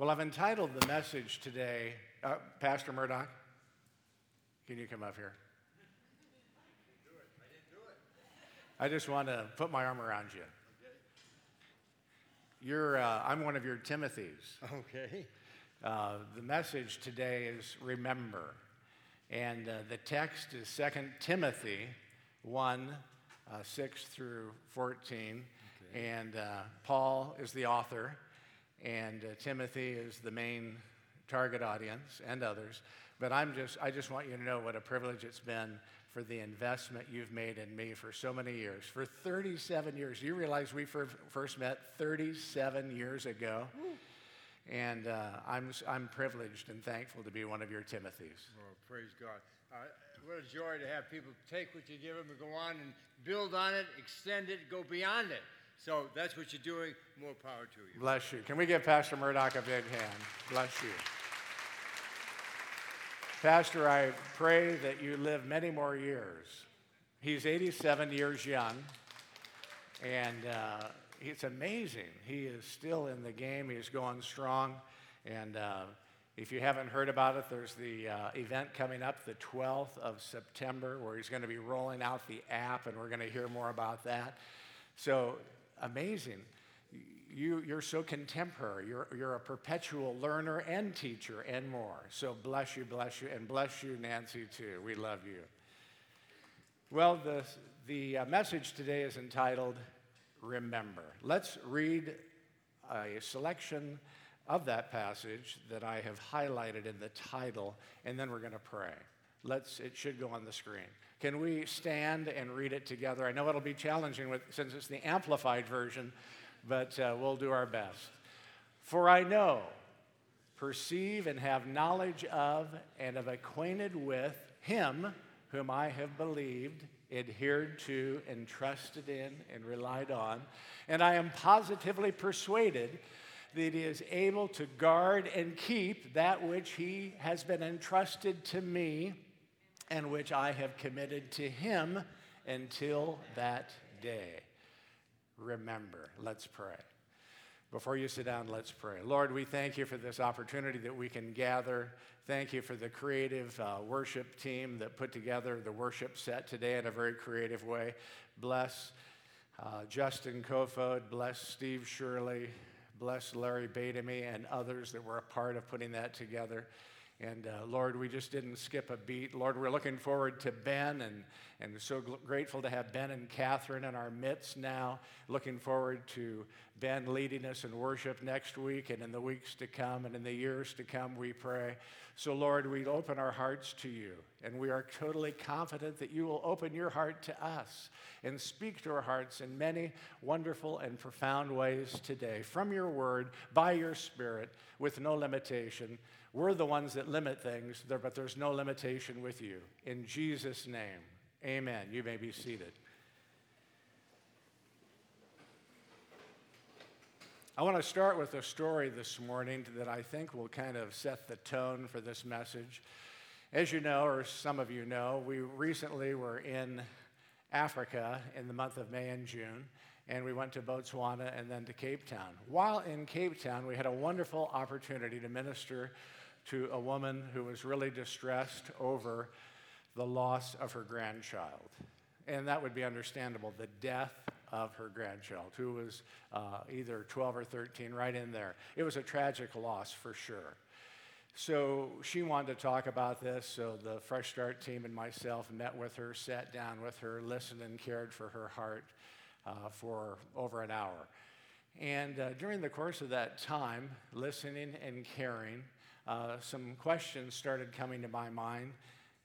Well, I've entitled the message today, uh, Pastor Murdoch. Can you come up here? I didn't do it. I, didn't do it. I just want to put my arm around you. Okay. You're, uh, I'm one of your Timothys. Okay. Uh, the message today is remember. And uh, the text is 2 Timothy 1 uh, 6 through 14. Okay. And uh, Paul is the author, and uh, Timothy is the main target audience, and others. But I'm just, I just want you to know what a privilege it's been for the investment you've made in me for so many years. For 37 years. You realize we first met 37 years ago? And uh, I'm, I'm privileged and thankful to be one of your Timothys. Oh, praise God. Uh, what a joy to have people take what you give them and go on and build on it, extend it, go beyond it. So that's what you're doing. More power to you. Bless you. Can we give Pastor Murdoch a big hand? Bless you. Pastor, I pray that you live many more years. He's 87 years young, and uh, it's amazing. He is still in the game, he's going strong. And uh, if you haven't heard about it, there's the uh, event coming up the 12th of September where he's going to be rolling out the app, and we're going to hear more about that. So amazing you, you're so contemporary. You're, you're a perpetual learner and teacher and more. So bless you, bless you, and bless you, Nancy, too. We love you. Well, the, the uh, message today is entitled Remember. Let's read a selection of that passage that I have highlighted in the title, and then we're going to pray. Let's, it should go on the screen. Can we stand and read it together? I know it'll be challenging with, since it's the amplified version, but uh, we'll do our best. For I know, perceive, and have knowledge of, and have acquainted with him whom I have believed, adhered to, and trusted in, and relied on. And I am positively persuaded that he is able to guard and keep that which he has been entrusted to me and which I have committed to him until that day remember. Let's pray. Before you sit down, let's pray. Lord, we thank you for this opportunity that we can gather. Thank you for the creative uh, worship team that put together the worship set today in a very creative way. Bless uh, Justin Kofod, bless Steve Shirley, bless Larry Batamy, and others that were a part of putting that together. And uh, Lord, we just didn't skip a beat. Lord, we're looking forward to Ben and, and so gl- grateful to have Ben and Catherine in our midst now. Looking forward to Ben leading us in worship next week and in the weeks to come and in the years to come, we pray. So, Lord, we open our hearts to you, and we are totally confident that you will open your heart to us and speak to our hearts in many wonderful and profound ways today from your word, by your spirit, with no limitation. We're the ones that limit things, but there's no limitation with you. In Jesus' name, amen. You may be seated. I want to start with a story this morning that I think will kind of set the tone for this message. As you know, or some of you know, we recently were in Africa in the month of May and June, and we went to Botswana and then to Cape Town. While in Cape Town, we had a wonderful opportunity to minister to a woman who was really distressed over the loss of her grandchild. And that would be understandable, the death of her grandchild, who was uh, either 12 or 13, right in there. It was a tragic loss for sure. So she wanted to talk about this, so the Fresh Start team and myself met with her, sat down with her, listened and cared for her heart uh, for over an hour. And uh, during the course of that time, listening and caring, uh, some questions started coming to my mind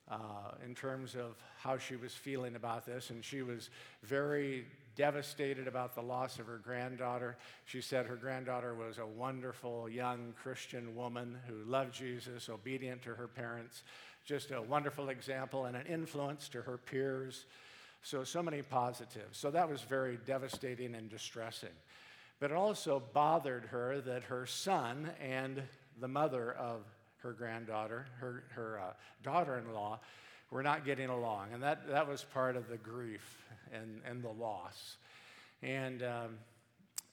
uh, in terms of how she was feeling about this. And she was very devastated about the loss of her granddaughter. She said her granddaughter was a wonderful young Christian woman who loved Jesus, obedient to her parents, just a wonderful example and an influence to her peers. So, so many positives. So that was very devastating and distressing. But it also bothered her that her son and the mother of her granddaughter, her, her uh, daughter in law, were not getting along. And that, that was part of the grief and, and the loss. And, um,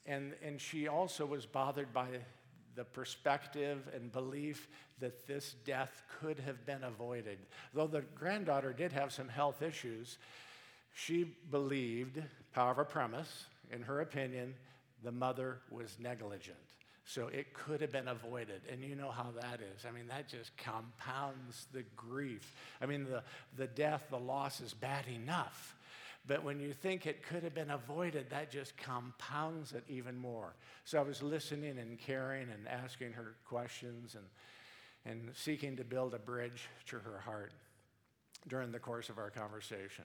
and, and she also was bothered by the perspective and belief that this death could have been avoided. Though the granddaughter did have some health issues, she believed, power of a premise, in her opinion, the mother was negligent. So it could have been avoided. And you know how that is. I mean, that just compounds the grief. I mean, the, the death, the loss is bad enough. But when you think it could have been avoided, that just compounds it even more. So I was listening and caring and asking her questions and, and seeking to build a bridge to her heart during the course of our conversation.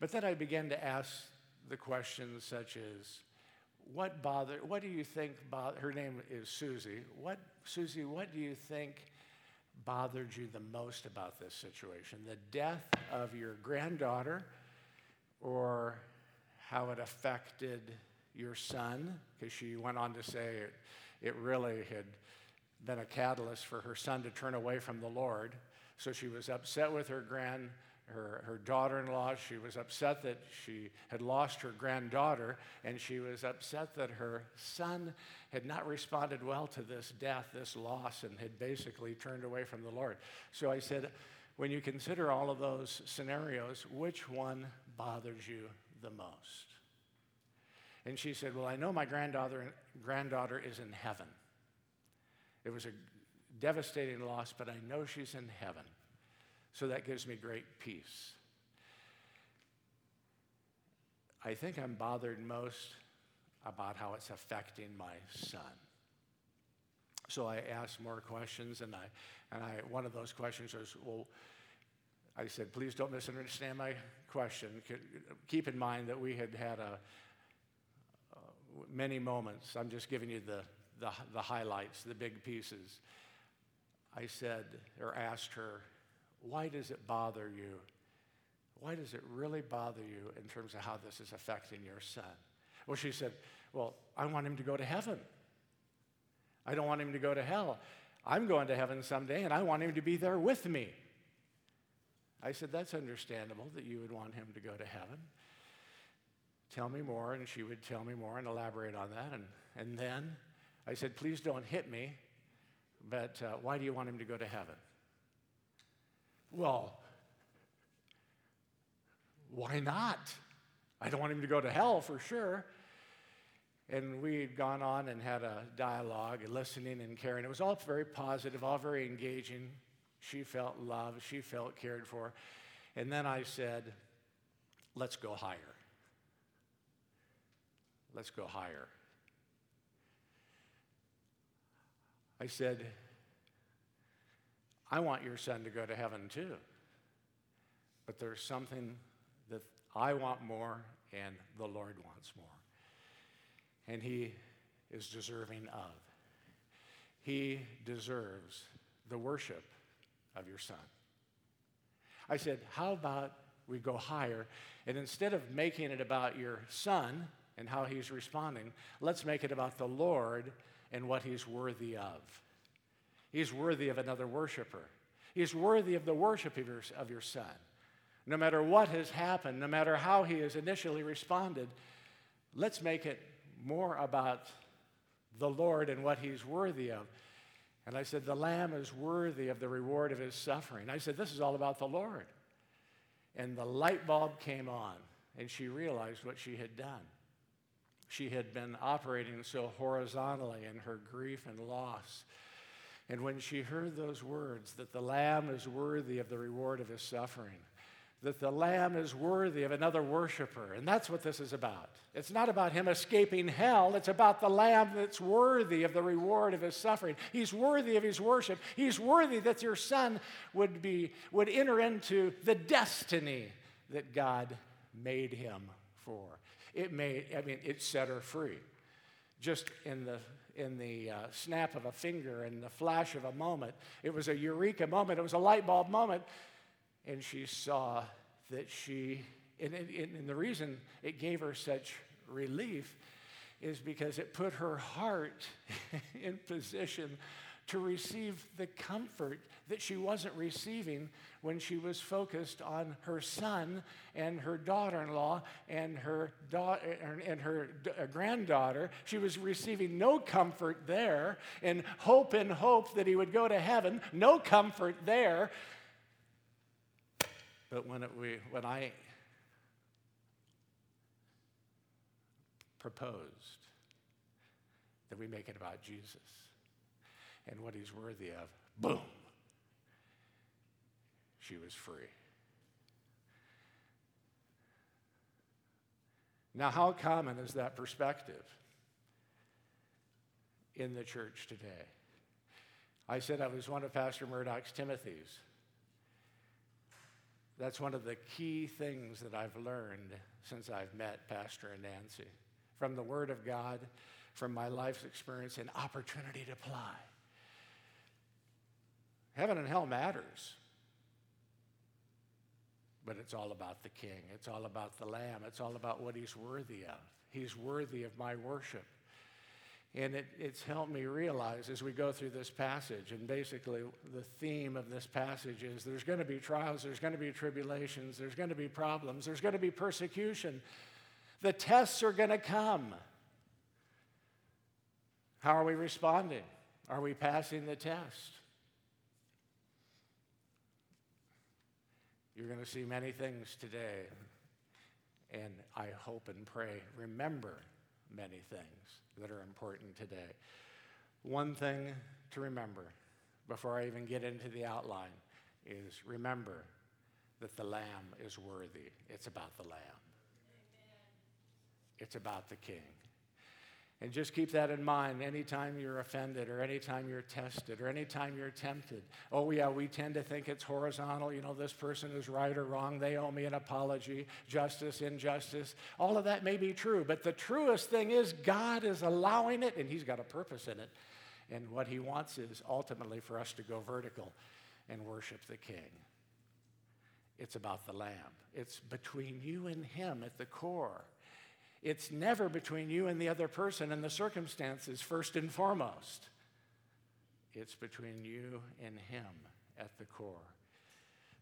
But then I began to ask the questions such as, what bother, what do you think, bother, her name is Susie, what, Susie, what do you think bothered you the most about this situation? The death of your granddaughter or how it affected your son? Because she went on to say it, it really had been a catalyst for her son to turn away from the Lord. So she was upset with her grand her, her daughter in law. She was upset that she had lost her granddaughter, and she was upset that her son had not responded well to this death, this loss, and had basically turned away from the Lord. So I said, when you consider all of those scenarios, which one bothers you the most? And she said, Well, I know my granddaughter, granddaughter is in heaven. It was a devastating loss, but I know she's in heaven. So that gives me great peace. I think I'm bothered most about how it's affecting my son. So I asked more questions, and I, and I, one of those questions was, well, I said, please don't misunderstand my question. Keep in mind that we had had a, uh, many moments. I'm just giving you the, the, the highlights, the big pieces. I said, or asked her, why does it bother you? Why does it really bother you in terms of how this is affecting your son? Well, she said, Well, I want him to go to heaven. I don't want him to go to hell. I'm going to heaven someday, and I want him to be there with me. I said, That's understandable that you would want him to go to heaven. Tell me more, and she would tell me more and elaborate on that. And, and then I said, Please don't hit me, but uh, why do you want him to go to heaven? Well, why not? I don't want him to go to hell for sure. And we'd gone on and had a dialogue and listening and caring. It was all very positive, all very engaging. She felt loved, she felt cared for. And then I said, let's go higher. Let's go higher. I said, I want your son to go to heaven too. But there's something that I want more and the Lord wants more. And he is deserving of. He deserves the worship of your son. I said, How about we go higher? And instead of making it about your son and how he's responding, let's make it about the Lord and what he's worthy of. He's worthy of another worshiper. He's worthy of the worship of your, of your son. No matter what has happened, no matter how he has initially responded, let's make it more about the Lord and what he's worthy of. And I said, The Lamb is worthy of the reward of his suffering. I said, This is all about the Lord. And the light bulb came on, and she realized what she had done. She had been operating so horizontally in her grief and loss and when she heard those words, that the Lamb is worthy of the reward of his suffering, that the Lamb is worthy of another worshiper, and that's what this is about. It's not about him escaping hell, it's about the Lamb that's worthy of the reward of his suffering. He's worthy of his worship. He's worthy that your son would, be, would enter into the destiny that God made him for. It made, I mean, it set her free. Just in the in the uh, snap of a finger and the flash of a moment. It was a eureka moment, it was a light bulb moment. And she saw that she, and, and, and the reason it gave her such relief is because it put her heart in position to receive the comfort that she wasn't receiving when she was focused on her son and her daughter-in-law and her da- and her uh, granddaughter. She was receiving no comfort there, and hope and hope that he would go to heaven. No comfort there. But when it, we, when I proposed that we make it about Jesus and what he's worthy of, boom, she was free. Now, how common is that perspective in the church today? I said I was one of Pastor Murdoch's Timothy's. That's one of the key things that I've learned since I've met Pastor and Nancy from the Word of God, from my life's experience, and opportunity to apply. Heaven and hell matters. But it's all about the King. It's all about the Lamb. It's all about what He's worthy of. He's worthy of my worship. And it, it's helped me realize as we go through this passage, and basically the theme of this passage is there's going to be trials, there's going to be tribulations, there's going to be problems, there's going to be persecution. The tests are going to come. How are we responding? Are we passing the test? You're going to see many things today, and I hope and pray remember many things that are important today. One thing to remember before I even get into the outline is remember that the Lamb is worthy. It's about the Lamb, Amen. it's about the King. And just keep that in mind anytime you're offended or anytime you're tested or anytime you're tempted. Oh, yeah, we tend to think it's horizontal. You know, this person is right or wrong. They owe me an apology, justice, injustice. All of that may be true, but the truest thing is God is allowing it and He's got a purpose in it. And what He wants is ultimately for us to go vertical and worship the King. It's about the Lamb, it's between you and Him at the core. It's never between you and the other person and the circumstances, first and foremost. It's between you and Him at the core.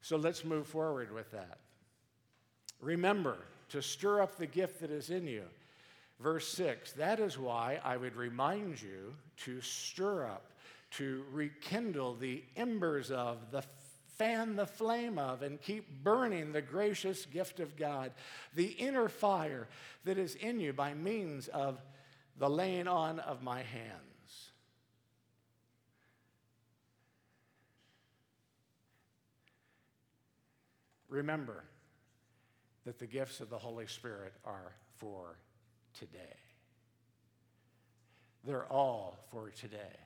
So let's move forward with that. Remember to stir up the gift that is in you. Verse 6 That is why I would remind you to stir up, to rekindle the embers of, the fan the flame of and keep burning the gracious gift of God, the inner fire that is in you by means of the laying on of my hands. Remember that the gifts of the Holy Spirit are for today. They're all for today.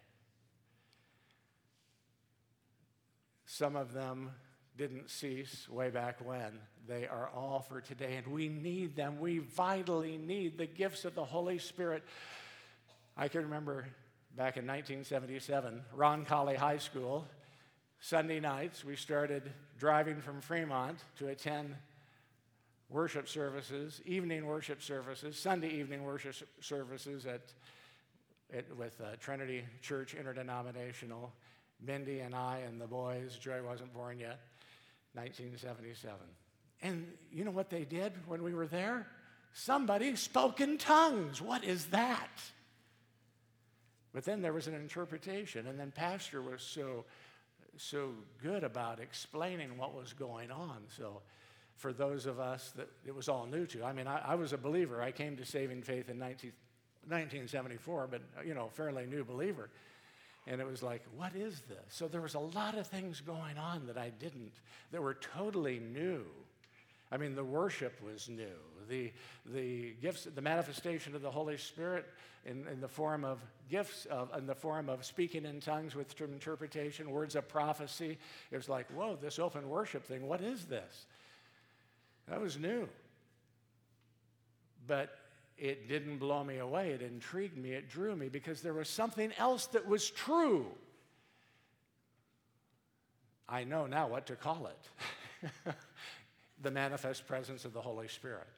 Some of them didn't cease way back when. They are all for today, and we need them. We vitally need the gifts of the Holy Spirit. I can remember back in 1977, Ron Colley High School, Sunday nights, we started driving from Fremont to attend worship services, evening worship services, Sunday evening worship services at, at with uh, Trinity Church Interdenominational Mindy and I and the boys, Joy wasn't born yet, 1977. And you know what they did when we were there? Somebody spoke in tongues. What is that? But then there was an interpretation, and then Pastor was so, so good about explaining what was going on. So, for those of us that it was all new to, I mean, I, I was a believer. I came to saving faith in 19, 1974, but, you know, fairly new believer. And it was like, what is this? So there was a lot of things going on that I didn't, that were totally new. I mean, the worship was new. The, the gifts, the manifestation of the Holy Spirit in, in the form of gifts, of, in the form of speaking in tongues with interpretation, words of prophecy. It was like, whoa, this open worship thing, what is this? That was new. But it didn't blow me away. It intrigued me. It drew me because there was something else that was true. I know now what to call it the manifest presence of the Holy Spirit.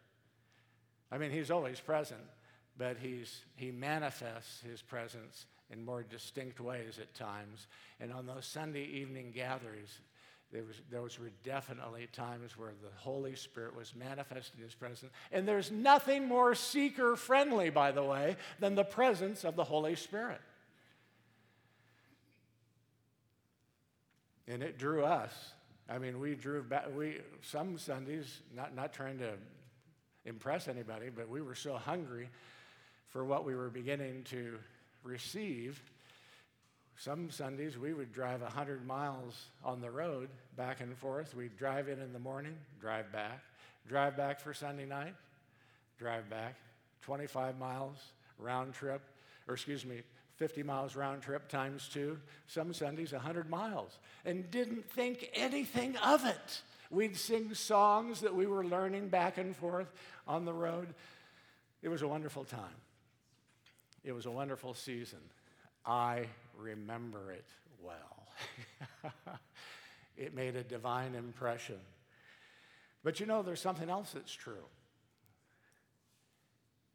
I mean, He's always present, but he's, he manifests his presence in more distinct ways at times. And on those Sunday evening gatherings, there was, those were definitely times where the Holy Spirit was manifesting His presence. And there's nothing more seeker friendly, by the way, than the presence of the Holy Spirit. And it drew us. I mean, we drew back, we, some Sundays, not, not trying to impress anybody, but we were so hungry for what we were beginning to receive some Sundays we would drive 100 miles on the road back and forth. We'd drive in in the morning, drive back, drive back for Sunday night, drive back, 25 miles round trip, or excuse me, 50 miles round trip times two, some Sundays 100 miles, and didn't think anything of it. We'd sing songs that we were learning back and forth on the road. It was a wonderful time. It was a wonderful season. I remember it well. it made a divine impression. But you know, there's something else that's true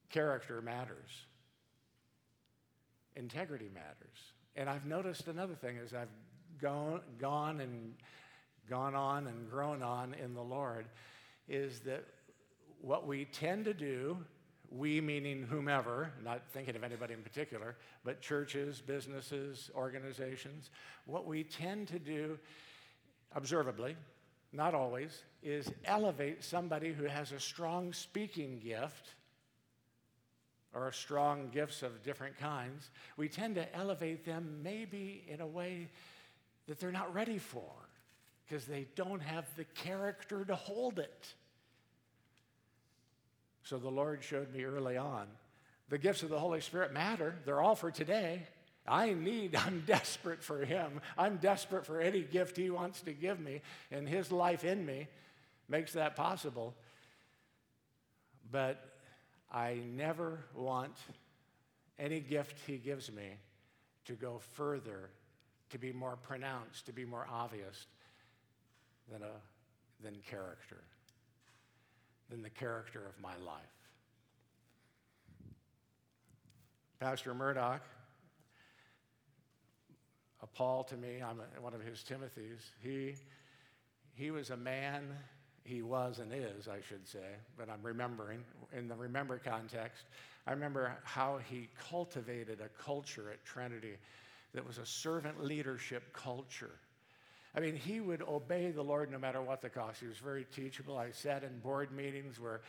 character matters, integrity matters. And I've noticed another thing as I've gone, gone and gone on and grown on in the Lord is that what we tend to do we meaning whomever, not thinking of anybody in particular, but churches, businesses, organizations, what we tend to do, observably, not always, is elevate somebody who has a strong speaking gift or strong gifts of different kinds. We tend to elevate them maybe in a way that they're not ready for because they don't have the character to hold it. So the Lord showed me early on the gifts of the Holy Spirit matter, they're all for today. I need, I'm desperate for Him. I'm desperate for any gift He wants to give me, and His life in me makes that possible. But I never want any gift He gives me to go further, to be more pronounced, to be more obvious than, a, than character than the character of my life. Pastor Murdoch, a Paul to me, I'm a, one of his Timothys, he, he was a man, he was and is, I should say, but I'm remembering, in the remember context, I remember how he cultivated a culture at Trinity that was a servant leadership culture I mean, he would obey the Lord no matter what the cost. He was very teachable. I sat in board meetings where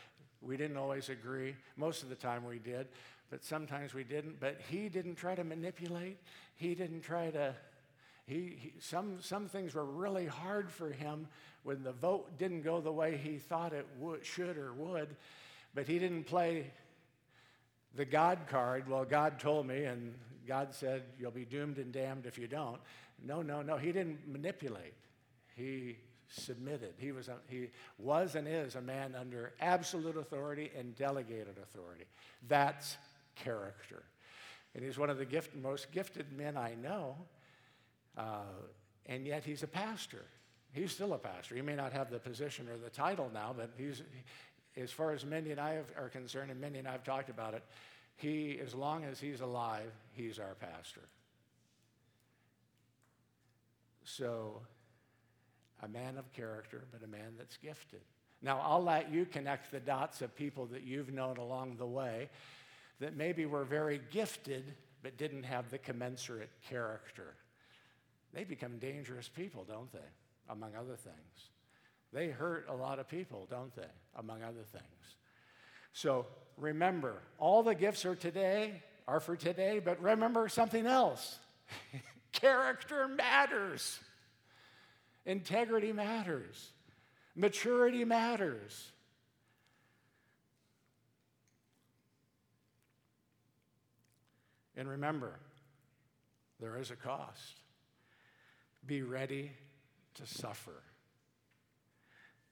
we didn't always agree. Most of the time we did, but sometimes we didn't. But he didn't try to manipulate. He didn't try to. He, he, some, some things were really hard for him when the vote didn't go the way he thought it would, should or would, but he didn't play the God card. Well, God told me, and God said, You'll be doomed and damned if you don't. No, no, no. He didn't manipulate. He submitted. He was, he was and is a man under absolute authority and delegated authority. That's character. And he's one of the gift, most gifted men I know, uh, and yet he's a pastor. He's still a pastor. He may not have the position or the title now, but he's, as far as Mindy and I are concerned, and Mindy and I have talked about it, he, as long as he's alive, he's our pastor. So, a man of character, but a man that's gifted. Now, I'll let you connect the dots of people that you've known along the way that maybe were very gifted but didn't have the commensurate character. They become dangerous people, don't they? Among other things. They hurt a lot of people, don't they? Among other things. So remember, all the gifts are today, are for today, but remember something else. Character matters. Integrity matters. Maturity matters. And remember, there is a cost. Be ready to suffer.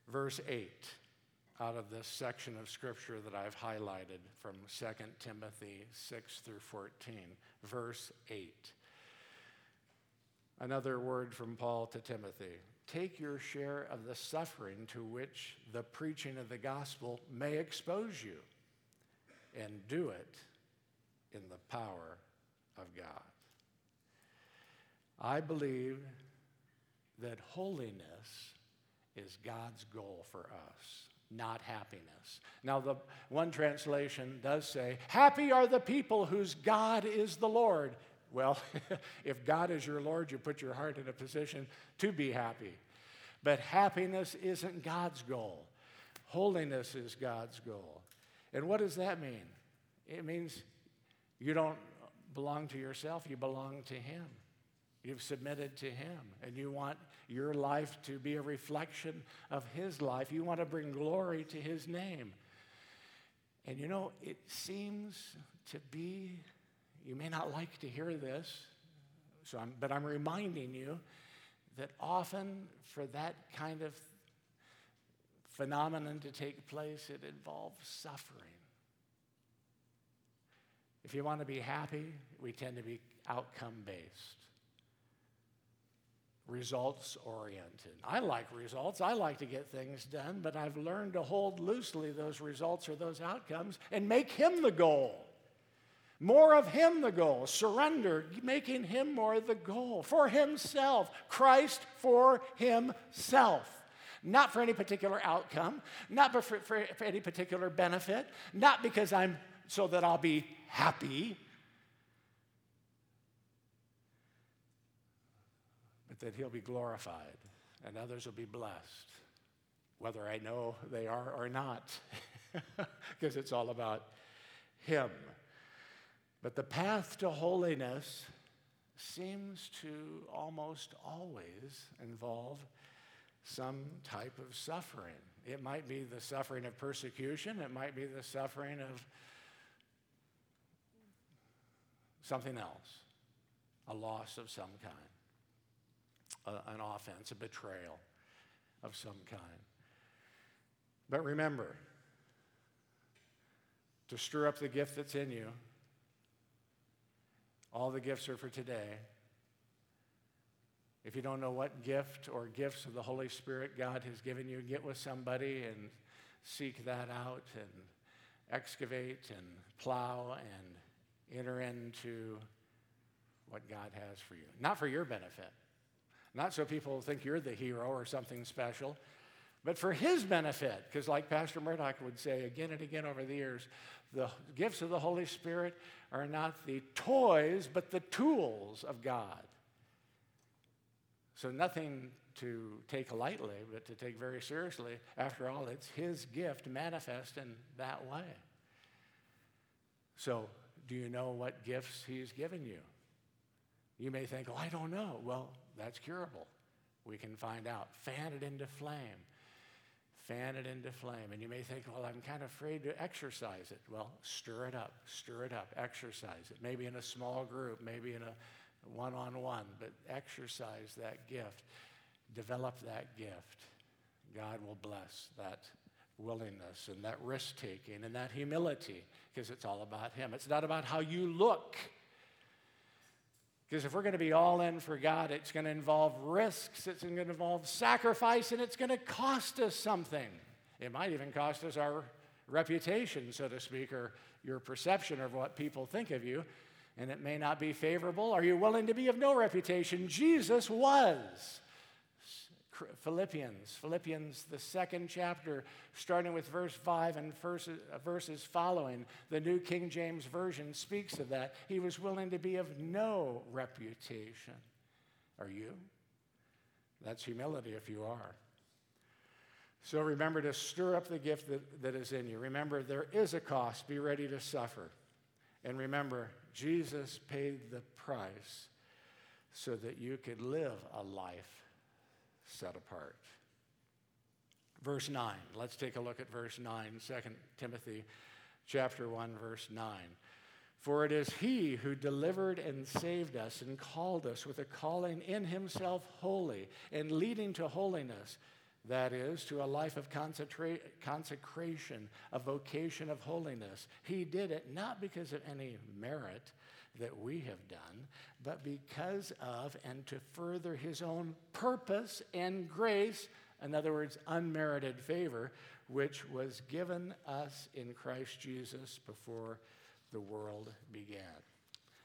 Verse 8 out of this section of scripture that I've highlighted from 2 Timothy 6 through 14. Verse 8. Another word from Paul to Timothy take your share of the suffering to which the preaching of the gospel may expose you, and do it in the power of God. I believe that holiness is God's goal for us, not happiness. Now, the one translation does say, Happy are the people whose God is the Lord. Well, if God is your Lord, you put your heart in a position to be happy. But happiness isn't God's goal, holiness is God's goal. And what does that mean? It means you don't belong to yourself, you belong to Him. You've submitted to Him, and you want your life to be a reflection of His life. You want to bring glory to His name. And you know, it seems to be, you may not like to hear this, so I'm, but I'm reminding you that often for that kind of phenomenon to take place, it involves suffering. If you want to be happy, we tend to be outcome based, results oriented. I like results, I like to get things done, but I've learned to hold loosely those results or those outcomes and make Him the goal. More of Him the goal. Surrender, making Him more the goal. For Himself. Christ for Himself. Not for any particular outcome, not for, for, for any particular benefit, not because I'm so that I'll be happy, that He'll be glorified and others will be blessed, whether I know they are or not, because it's all about Him. But the path to holiness seems to almost always involve some type of suffering. It might be the suffering of persecution, it might be the suffering of something else, a loss of some kind, an offense, a betrayal of some kind. But remember, to stir up the gift that's in you, all the gifts are for today. If you don't know what gift or gifts of the Holy Spirit God has given you, get with somebody and seek that out and excavate and plow and enter into what God has for you. Not for your benefit, not so people think you're the hero or something special, but for His benefit. Because, like Pastor Murdoch would say again and again over the years, the gifts of the Holy Spirit are not the toys, but the tools of God. So, nothing to take lightly, but to take very seriously. After all, it's His gift manifest in that way. So, do you know what gifts He's given you? You may think, oh, I don't know. Well, that's curable. We can find out. Fan it into flame fan it into flame. And you may think, well, I'm kind of afraid to exercise it. Well, stir it up, stir it up, exercise it. Maybe in a small group, maybe in a one on one, but exercise that gift, develop that gift. God will bless that willingness and that risk taking and that humility because it's all about Him. It's not about how you look. Because if we're going to be all in for God, it's going to involve risks, it's going to involve sacrifice, and it's going to cost us something. It might even cost us our reputation, so to speak, or your perception of what people think of you, and it may not be favorable. Are you willing to be of no reputation? Jesus was. Philippians, Philippians, the second chapter, starting with verse 5 and verses, uh, verses following. The New King James Version speaks of that. He was willing to be of no reputation. Are you? That's humility if you are. So remember to stir up the gift that, that is in you. Remember, there is a cost. Be ready to suffer. And remember, Jesus paid the price so that you could live a life set apart. Verse 9. Let's take a look at verse 9, 2 Timothy chapter 1 verse 9. For it is he who delivered and saved us and called us with a calling in himself holy and leading to holiness, that is, to a life of consecration, a vocation of holiness. He did it not because of any merit that we have done, but because of and to further his own purpose and grace, in other words, unmerited favor, which was given us in Christ Jesus before the world began.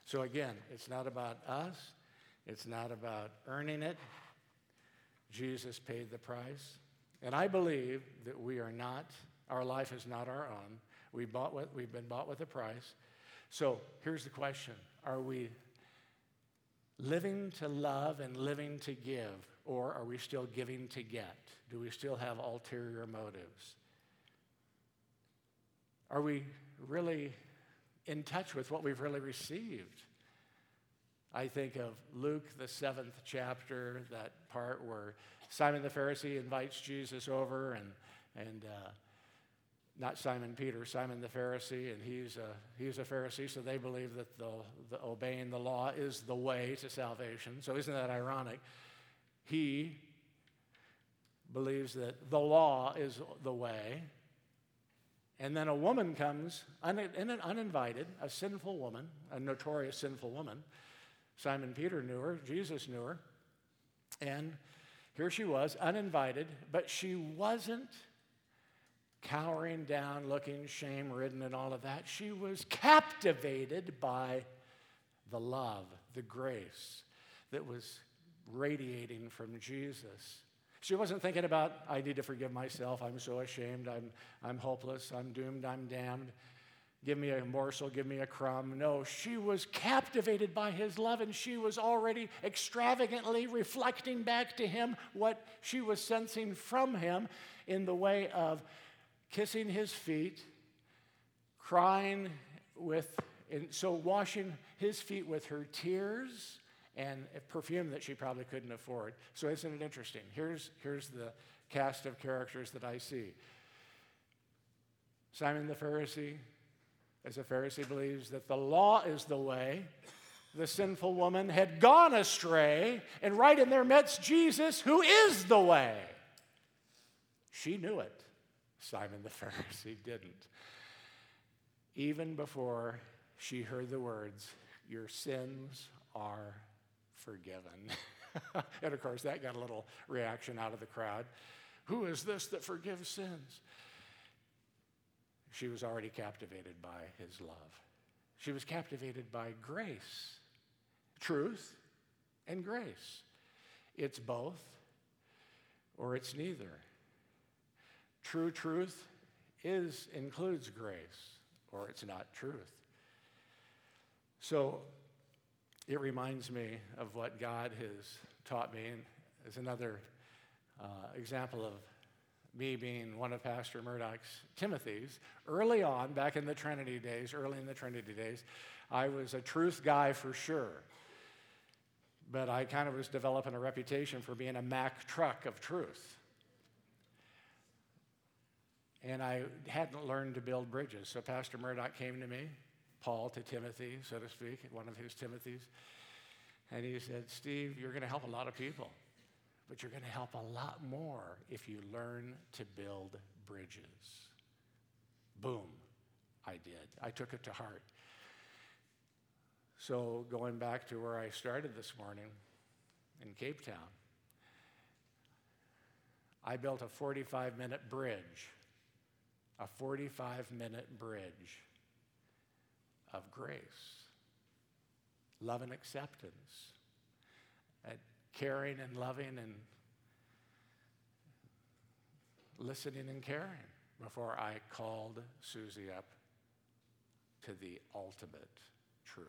So again, it's not about us, it's not about earning it. Jesus paid the price. And I believe that we are not, our life is not our own. We bought with, we've been bought with a price. So here's the question Are we living to love and living to give, or are we still giving to get? Do we still have ulterior motives? Are we really in touch with what we've really received? I think of Luke, the seventh chapter, that part where Simon the Pharisee invites Jesus over, and, and uh, not Simon Peter, Simon the Pharisee, and he's a, he's a Pharisee, so they believe that the, the obeying the law is the way to salvation. So, isn't that ironic? He believes that the law is the way, and then a woman comes, un- uninvited, a sinful woman, a notorious sinful woman. Simon Peter knew her, Jesus knew her. And here she was, uninvited, but she wasn't cowering down, looking shame ridden, and all of that. She was captivated by the love, the grace that was radiating from Jesus. She wasn't thinking about, I need to forgive myself. I'm so ashamed. I'm, I'm hopeless. I'm doomed. I'm damned. Give me a morsel. Give me a crumb. No, she was captivated by his love and she was already extravagantly reflecting back to him what she was sensing from him in the way of kissing his feet, crying with, and so washing his feet with her tears and perfume that she probably couldn't afford. So isn't it interesting? Here's, here's the cast of characters that I see. Simon the Pharisee, as a Pharisee, believes that the law is the way. The sinful woman had gone astray, and right in their midst, Jesus, who is the way. She knew it. Simon the Pharisee didn't. Even before she heard the words, Your sins are forgiven. and of course, that got a little reaction out of the crowd. Who is this that forgives sins? She was already captivated by his love. She was captivated by grace, truth, and grace. It's both, or it's neither. True truth is includes grace, or it's not truth. So it reminds me of what God has taught me, and is another uh, example of me being one of Pastor Murdoch's Timothy's. Early on, back in the Trinity days, early in the Trinity days, I was a truth guy for sure. But I kind of was developing a reputation for being a Mack truck of truth. And I hadn't learned to build bridges. So Pastor Murdoch came to me Paul to Timothy, so to speak, one of his Timothys. And he said, Steve, you're going to help a lot of people, but you're going to help a lot more if you learn to build bridges. Boom, I did. I took it to heart. So, going back to where I started this morning in Cape Town, I built a 45 minute bridge, a 45 minute bridge of grace, love and acceptance, at caring and loving and listening and caring before I called Susie up to the ultimate truth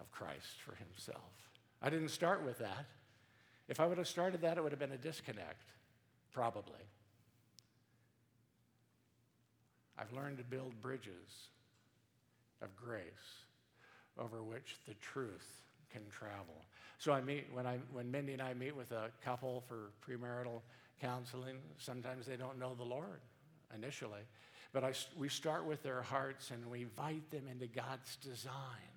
of Christ for himself. I didn't start with that. If I would have started that, it would have been a disconnect, probably. I've learned to build bridges of grace over which the truth can travel. So I meet when I when Mindy and I meet with a couple for premarital counseling. Sometimes they don't know the Lord initially, but I, we start with their hearts and we invite them into God's design.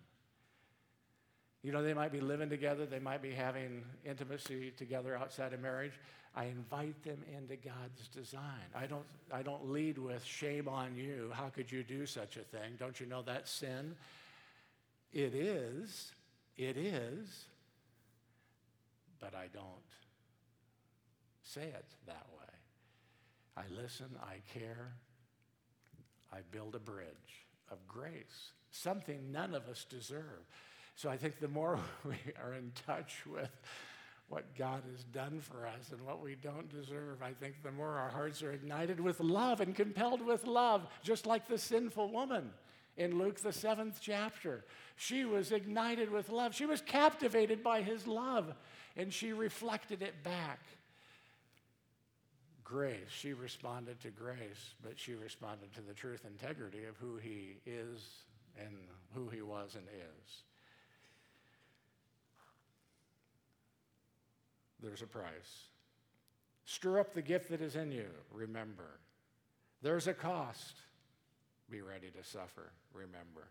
You know, they might be living together, they might be having intimacy together outside of marriage. I invite them into God's design. I don't, I don't lead with shame on you. How could you do such a thing? Don't you know that's sin? It is. It is. But I don't say it that way. I listen, I care, I build a bridge of grace, something none of us deserve. So I think the more we are in touch with what God has done for us and what we don't deserve, I think the more our hearts are ignited with love and compelled with love, just like the sinful woman in Luke, the seventh chapter. She was ignited with love. She was captivated by his love, and she reflected it back. Grace, she responded to grace, but she responded to the truth integrity of who he is and who he was and is. There's a price. Stir up the gift that is in you, remember. There's a cost. Be ready to suffer, remember.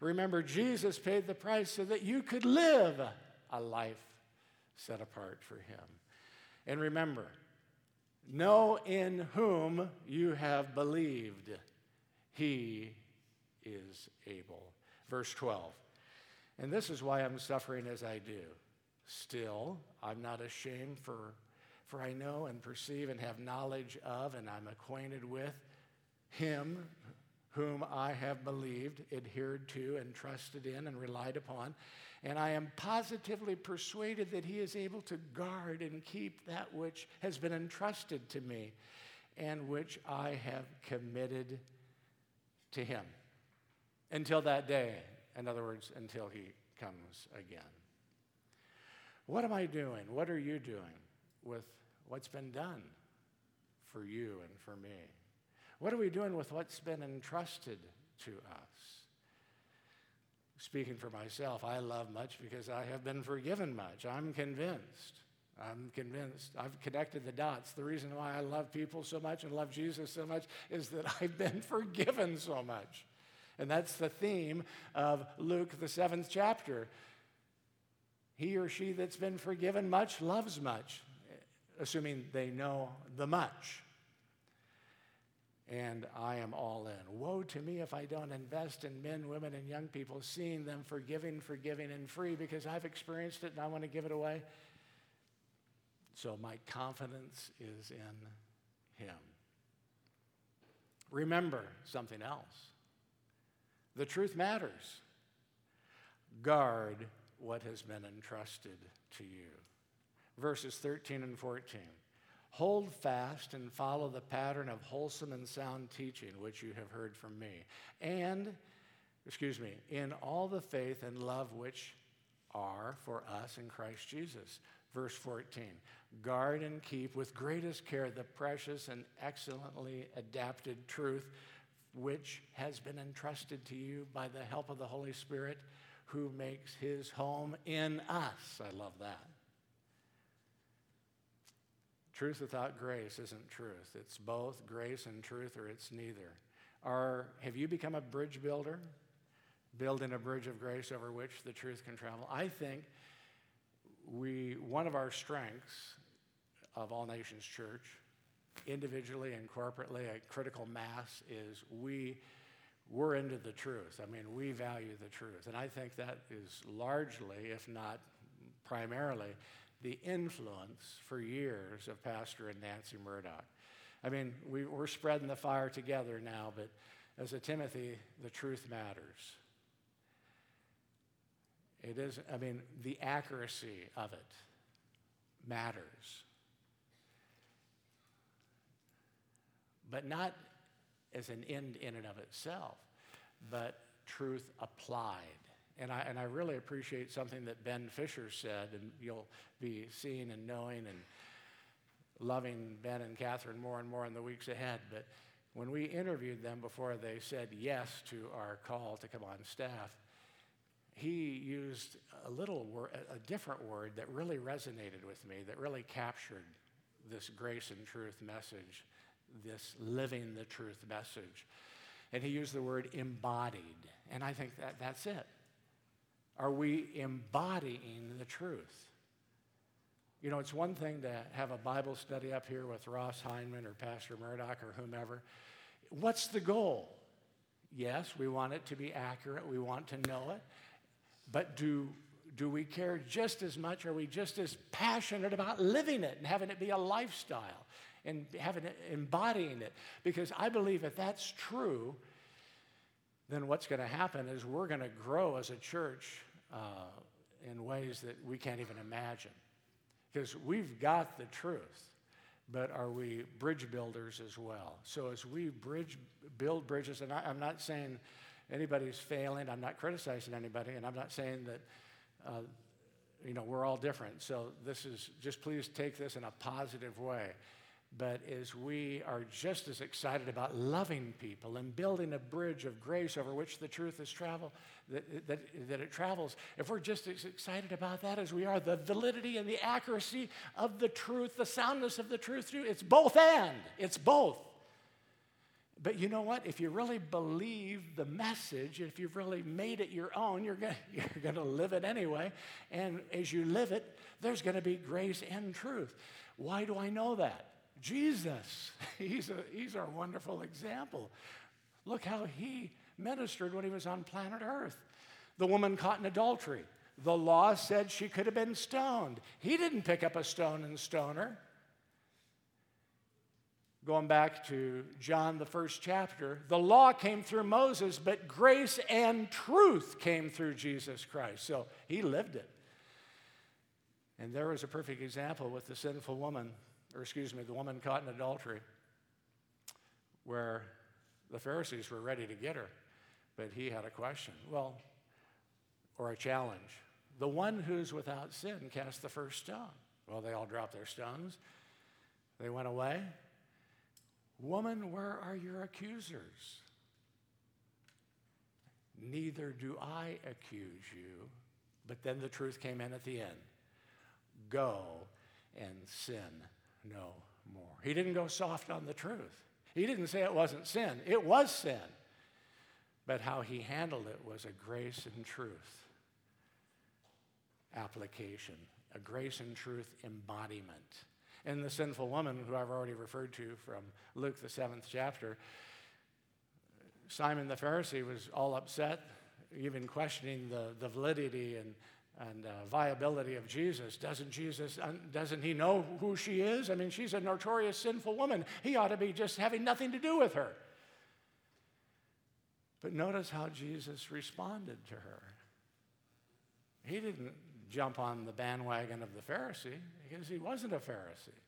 Remember, Jesus paid the price so that you could live a life set apart for Him. And remember, know in whom you have believed. He is able. Verse 12. And this is why I'm suffering as I do. Still, I'm not ashamed, for, for I know and perceive and have knowledge of, and I'm acquainted with him whom I have believed, adhered to, and trusted in, and relied upon. And I am positively persuaded that he is able to guard and keep that which has been entrusted to me and which I have committed to him until that day. In other words, until he comes again. What am I doing? What are you doing with what's been done for you and for me? What are we doing with what's been entrusted to us? Speaking for myself, I love much because I have been forgiven much. I'm convinced. I'm convinced. I've connected the dots. The reason why I love people so much and love Jesus so much is that I've been forgiven so much. And that's the theme of Luke, the seventh chapter. He or she that's been forgiven much loves much, assuming they know the much. And I am all in. Woe to me if I don't invest in men, women, and young people, seeing them forgiving, forgiving, and free because I've experienced it and I want to give it away. So my confidence is in Him. Remember something else the truth matters. Guard what has been entrusted to you. Verses 13 and 14. Hold fast and follow the pattern of wholesome and sound teaching which you have heard from me. And, excuse me, in all the faith and love which are for us in Christ Jesus. Verse 14 Guard and keep with greatest care the precious and excellently adapted truth which has been entrusted to you by the help of the Holy Spirit who makes his home in us. I love that. Truth without grace isn't truth. It's both grace and truth, or it's neither. Are, have you become a bridge builder? Building a bridge of grace over which the truth can travel? I think we, one of our strengths of All Nations Church, individually and corporately, a critical mass, is we we're into the truth. I mean, we value the truth. And I think that is largely, if not primarily, the influence for years of Pastor and Nancy Murdoch. I mean, we, we're spreading the fire together now, but as a Timothy, the truth matters. It is, I mean, the accuracy of it matters. But not as an end in and of itself, but truth applied. And I, and I really appreciate something that Ben Fisher said, and you'll be seeing and knowing and loving Ben and Catherine more and more in the weeks ahead. But when we interviewed them before they said yes to our call to come on staff, he used a little word, a different word that really resonated with me, that really captured this grace and truth message this living the truth message. And he used the word embodied. And I think that that's it. Are we embodying the truth? You know, it's one thing to have a Bible study up here with Ross Hyndman or Pastor Murdoch or whomever. What's the goal? Yes, we want it to be accurate, we want to know it. But do, do we care just as much? Are we just as passionate about living it and having it be a lifestyle? And having it, embodying it. Because I believe if that's true, then what's going to happen is we're going to grow as a church uh, in ways that we can't even imagine. Because we've got the truth, but are we bridge builders as well? So as we bridge, build bridges, and I, am not saying anybody's failing, I'm not criticizing anybody, and I'm not saying that, uh, you know, we're all different. So this is, just please take this in a positive way but as we are just as excited about loving people and building a bridge of grace over which the truth is travel, that, that, that it travels, if we're just as excited about that as we are the validity and the accuracy of the truth, the soundness of the truth, too it's both and, it's both. But you know what? If you really believe the message, if you've really made it your own, you're going you're going to live it anyway. And as you live it, there's going to be grace and truth. Why do I know that? Jesus, he's, a, he's our wonderful example. Look how he ministered when he was on planet Earth. The woman caught in adultery. The law said she could have been stoned. He didn't pick up a stone and stone her. Going back to John, the first chapter, the law came through Moses, but grace and truth came through Jesus Christ. So he lived it. And there was a perfect example with the sinful woman or excuse me, the woman caught in adultery, where the Pharisees were ready to get her, but he had a question. Well, or a challenge. The one who's without sin cast the first stone. Well, they all dropped their stones. They went away. Woman, where are your accusers? Neither do I accuse you. But then the truth came in at the end. Go and sin no more. He didn't go soft on the truth. He didn't say it wasn't sin, it was sin. But how he handled it was a grace and truth application, a grace and truth embodiment. And the sinful woman, who I've already referred to from Luke, the seventh chapter, Simon the Pharisee was all upset, even questioning the, the validity and and uh, viability of Jesus. Doesn't Jesus, doesn't he know who she is? I mean, she's a notorious sinful woman. He ought to be just having nothing to do with her. But notice how Jesus responded to her. He didn't jump on the bandwagon of the Pharisee because he wasn't a Pharisee.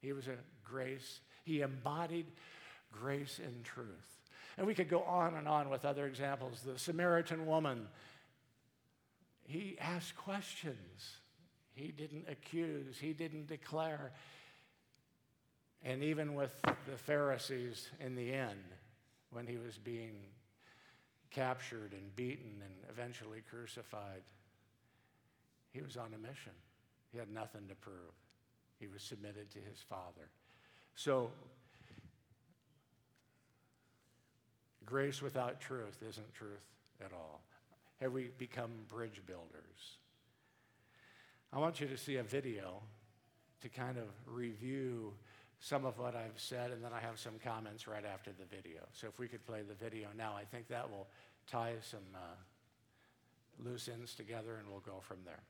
He was a grace, he embodied grace and truth. And we could go on and on with other examples. The Samaritan woman he asked questions. He didn't accuse, he didn't declare. And even with the Pharisees in the end, when he was being captured and beaten and eventually crucified, he was on a mission. He had nothing to prove. He was submitted to his Father. So, grace without truth isn't truth at all have we become bridge builders? I want you to see a video to kind of review some of what I've said, and then I have some comments right after the video. So if we could play the video now, I think that will tie some uh, loose ends together, and we'll go from there.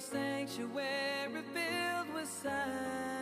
Sanctuary filled with silent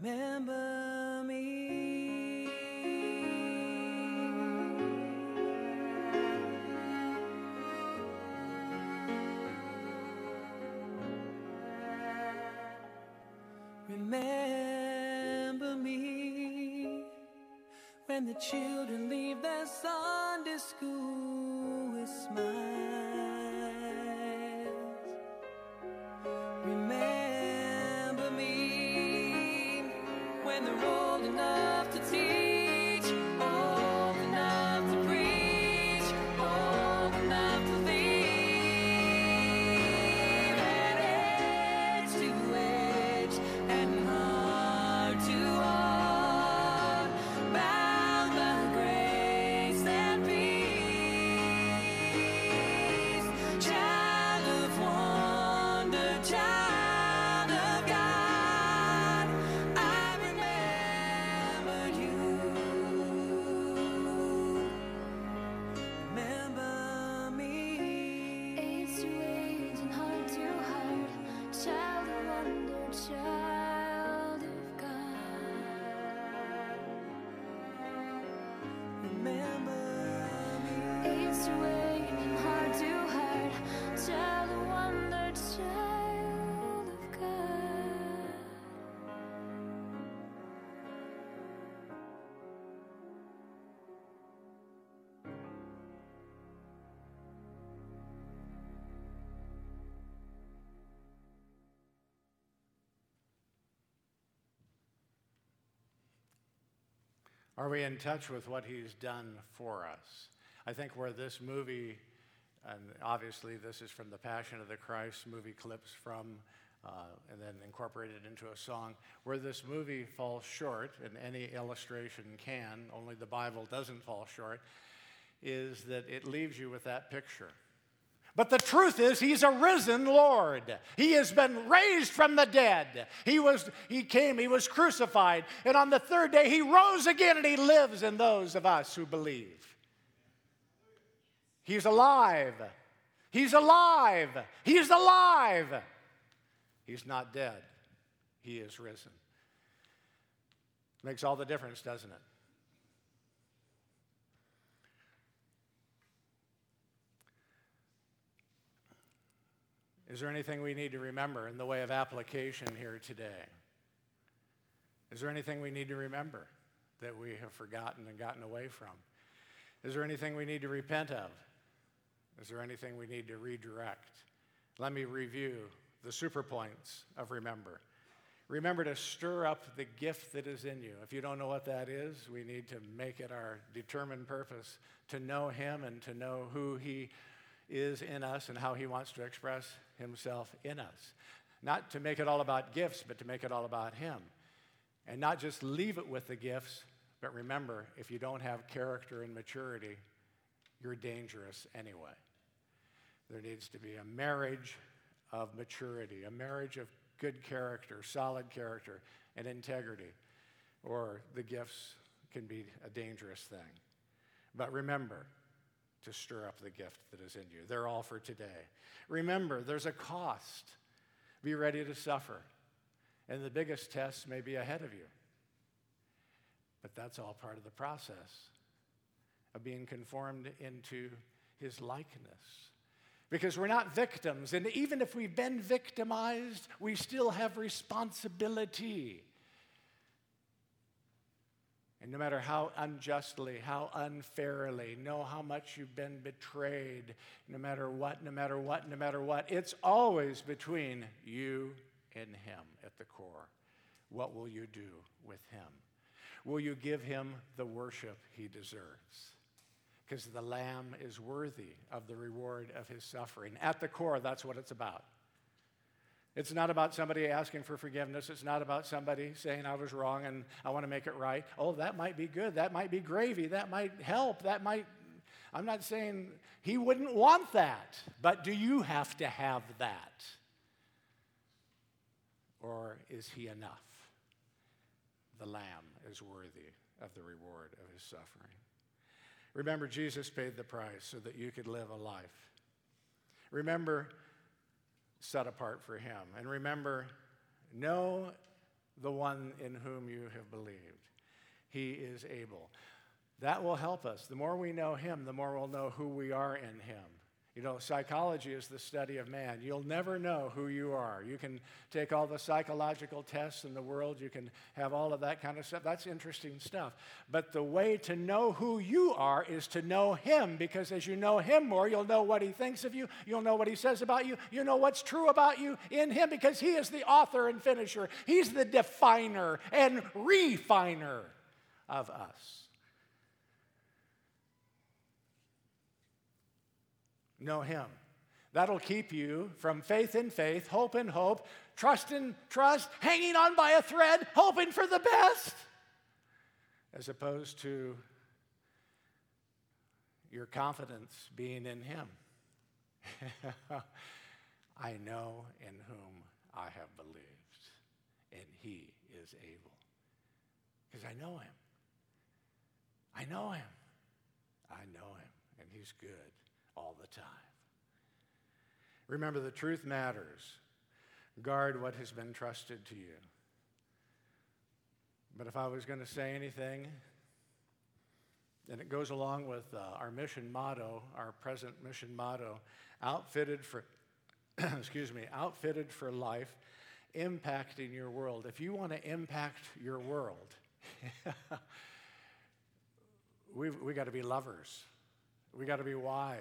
Remember me. Remember me when the children leave. Are we in touch with what he's done for us? I think where this movie, and obviously this is from the Passion of the Christ movie clips from, uh, and then incorporated into a song, where this movie falls short, and any illustration can, only the Bible doesn't fall short, is that it leaves you with that picture. But the truth is, he's a risen Lord. He has been raised from the dead. He, was, he came, he was crucified, and on the third day, he rose again, and he lives in those of us who believe. He's alive. He's alive. He's alive. He's not dead. He is risen. Makes all the difference, doesn't it? Is there anything we need to remember in the way of application here today? Is there anything we need to remember that we have forgotten and gotten away from? Is there anything we need to repent of? Is there anything we need to redirect? Let me review the super points of remember. Remember to stir up the gift that is in you. If you don't know what that is, we need to make it our determined purpose to know Him and to know who He is in us and how He wants to express Himself in us. Not to make it all about gifts, but to make it all about Him. And not just leave it with the gifts, but remember, if you don't have character and maturity, you're dangerous anyway. There needs to be a marriage of maturity, a marriage of good character, solid character, and integrity, or the gifts can be a dangerous thing. But remember to stir up the gift that is in you. They're all for today. Remember, there's a cost. Be ready to suffer. And the biggest test may be ahead of you. But that's all part of the process of being conformed into his likeness. Because we're not victims, and even if we've been victimized, we still have responsibility. And no matter how unjustly, how unfairly, know how much you've been betrayed, no matter what, no matter what, no matter what, it's always between you and Him at the core. What will you do with Him? Will you give Him the worship He deserves? Because the Lamb is worthy of the reward of His suffering. At the core, that's what it's about. It's not about somebody asking for forgiveness. It's not about somebody saying, I was wrong and I want to make it right. Oh, that might be good. That might be gravy. That might help. That might. I'm not saying he wouldn't want that, but do you have to have that? Or is he enough? The Lamb is worthy of the reward of his suffering. Remember, Jesus paid the price so that you could live a life. Remember, set apart for him. And remember, know the one in whom you have believed. He is able. That will help us. The more we know him, the more we'll know who we are in him. You know, psychology is the study of man. You'll never know who you are. You can take all the psychological tests in the world, you can have all of that kind of stuff. That's interesting stuff. But the way to know who you are is to know him, because as you know him more, you'll know what he thinks of you, you'll know what he says about you, you know what's true about you in him, because he is the author and finisher, he's the definer and refiner of us. Know Him. That'll keep you from faith in faith, hope in hope, trust in trust, hanging on by a thread, hoping for the best, as opposed to your confidence being in Him. I know in whom I have believed, and He is able. Because I know Him. I know Him. I know Him, and He's good all the time. Remember, the truth matters. Guard what has been trusted to you. But if I was going to say anything, and it goes along with uh, our mission motto, our present mission motto, outfitted for, excuse me, outfitted for life, impacting your world. If you want to impact your world, we've, we got to be lovers. We got to be wise.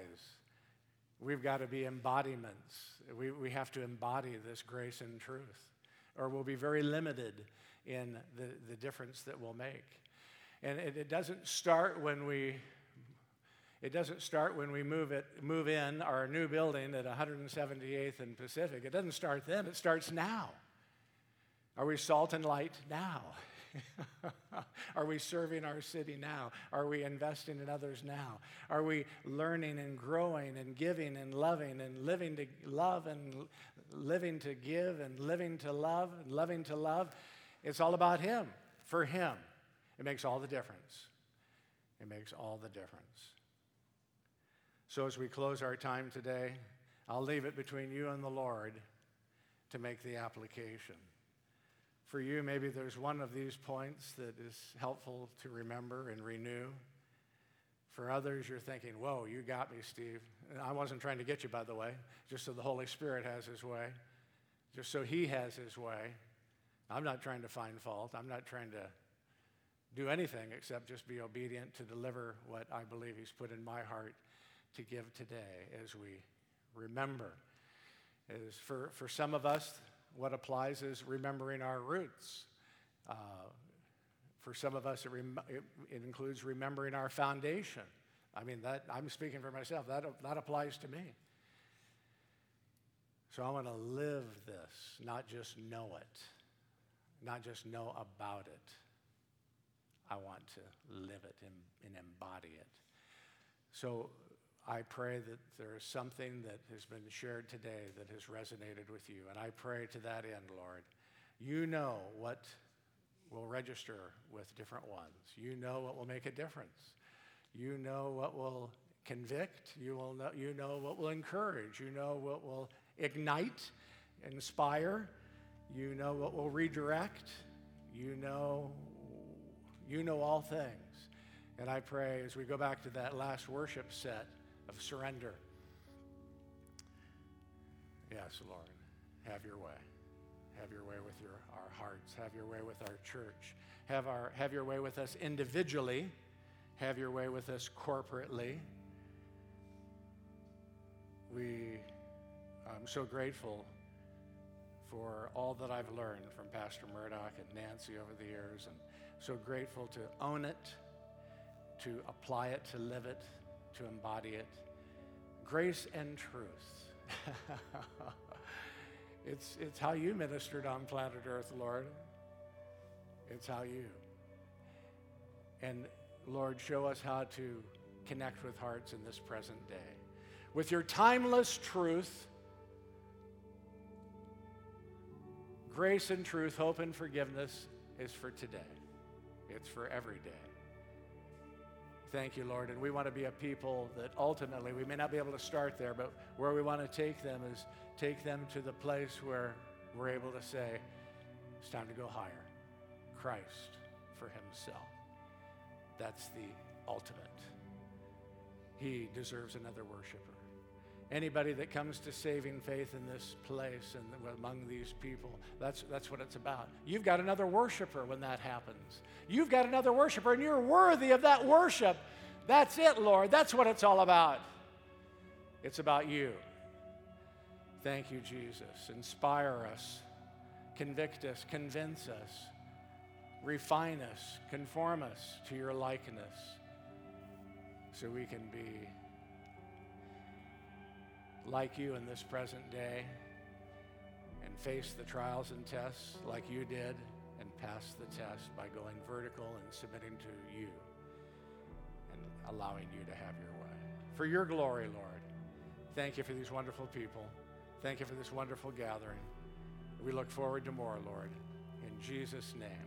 We've got to be embodiments. We, we have to embody this grace and truth, or we'll be very limited in the, the difference that we'll make. And it, it doesn't start when we it doesn't start when we move, it, move in our new building at 178th and Pacific. It doesn't start then, it starts now. Are we salt and light now? Are we serving our city now? Are we investing in others now? Are we learning and growing and giving and loving and living to love and living to give and living to love and loving to love? It's all about Him, for Him. It makes all the difference. It makes all the difference. So, as we close our time today, I'll leave it between you and the Lord to make the application. For you, maybe there's one of these points that is helpful to remember and renew. For others, you're thinking, whoa, you got me, Steve. I wasn't trying to get you, by the way, just so the Holy Spirit has his way, just so he has his way. I'm not trying to find fault. I'm not trying to do anything except just be obedient to deliver what I believe he's put in my heart to give today as we remember. As for, for some of us, what applies is remembering our roots. Uh, for some of us, it, rem- it, it, includes remembering our foundation. I mean, that, I'm speaking for myself, that, that applies to me. So I want to live this, not just know it, not just know about it. I want to live it and, and embody it. So I pray that there is something that has been shared today that has resonated with you. And I pray to that end, Lord. You know what will register with different ones. You know what will make a difference. You know what will convict. You, will know, you know what will encourage. You know what will ignite, inspire. You know what will redirect. You know, you know all things. And I pray as we go back to that last worship set of surrender. Yes, Lord, have your way. Have your way with your, our hearts. Have your way with our church. Have, our, have your way with us individually. Have your way with us corporately. We, I'm so grateful for all that I've learned from Pastor Murdoch and Nancy over the years, and so grateful to own it, to apply it, to live it, to embody it. Grace and truth. it's, it's how you ministered on planet Earth, Lord. It's how you. And Lord, show us how to connect with hearts in this present day. With your timeless truth, grace and truth, hope and forgiveness is for today. It's for every day. Thank you, Lord. And we want to be a people that ultimately, we may not be able to start there, but where we want to take them is take them to the place where we're able to say, it's time to go higher. Christ for himself. That's the ultimate. He deserves another worshiper. Anybody that comes to saving faith in this place and among these people, that's, that's what it's about. You've got another worshiper when that happens. You've got another worshiper, and you're worthy of that worship. That's it, Lord. That's what it's all about. It's about you. Thank you, Jesus. Inspire us, convict us, convince us, refine us, conform us to your likeness so we can be like you in this present day and face the trials and tests like you did and pass the test by going vertical and submitting to you and allowing you to have your way. For your glory, Lord, thank you for these wonderful people. Thank you for this wonderful gathering. We look forward to more, Lord. In Jesus' name.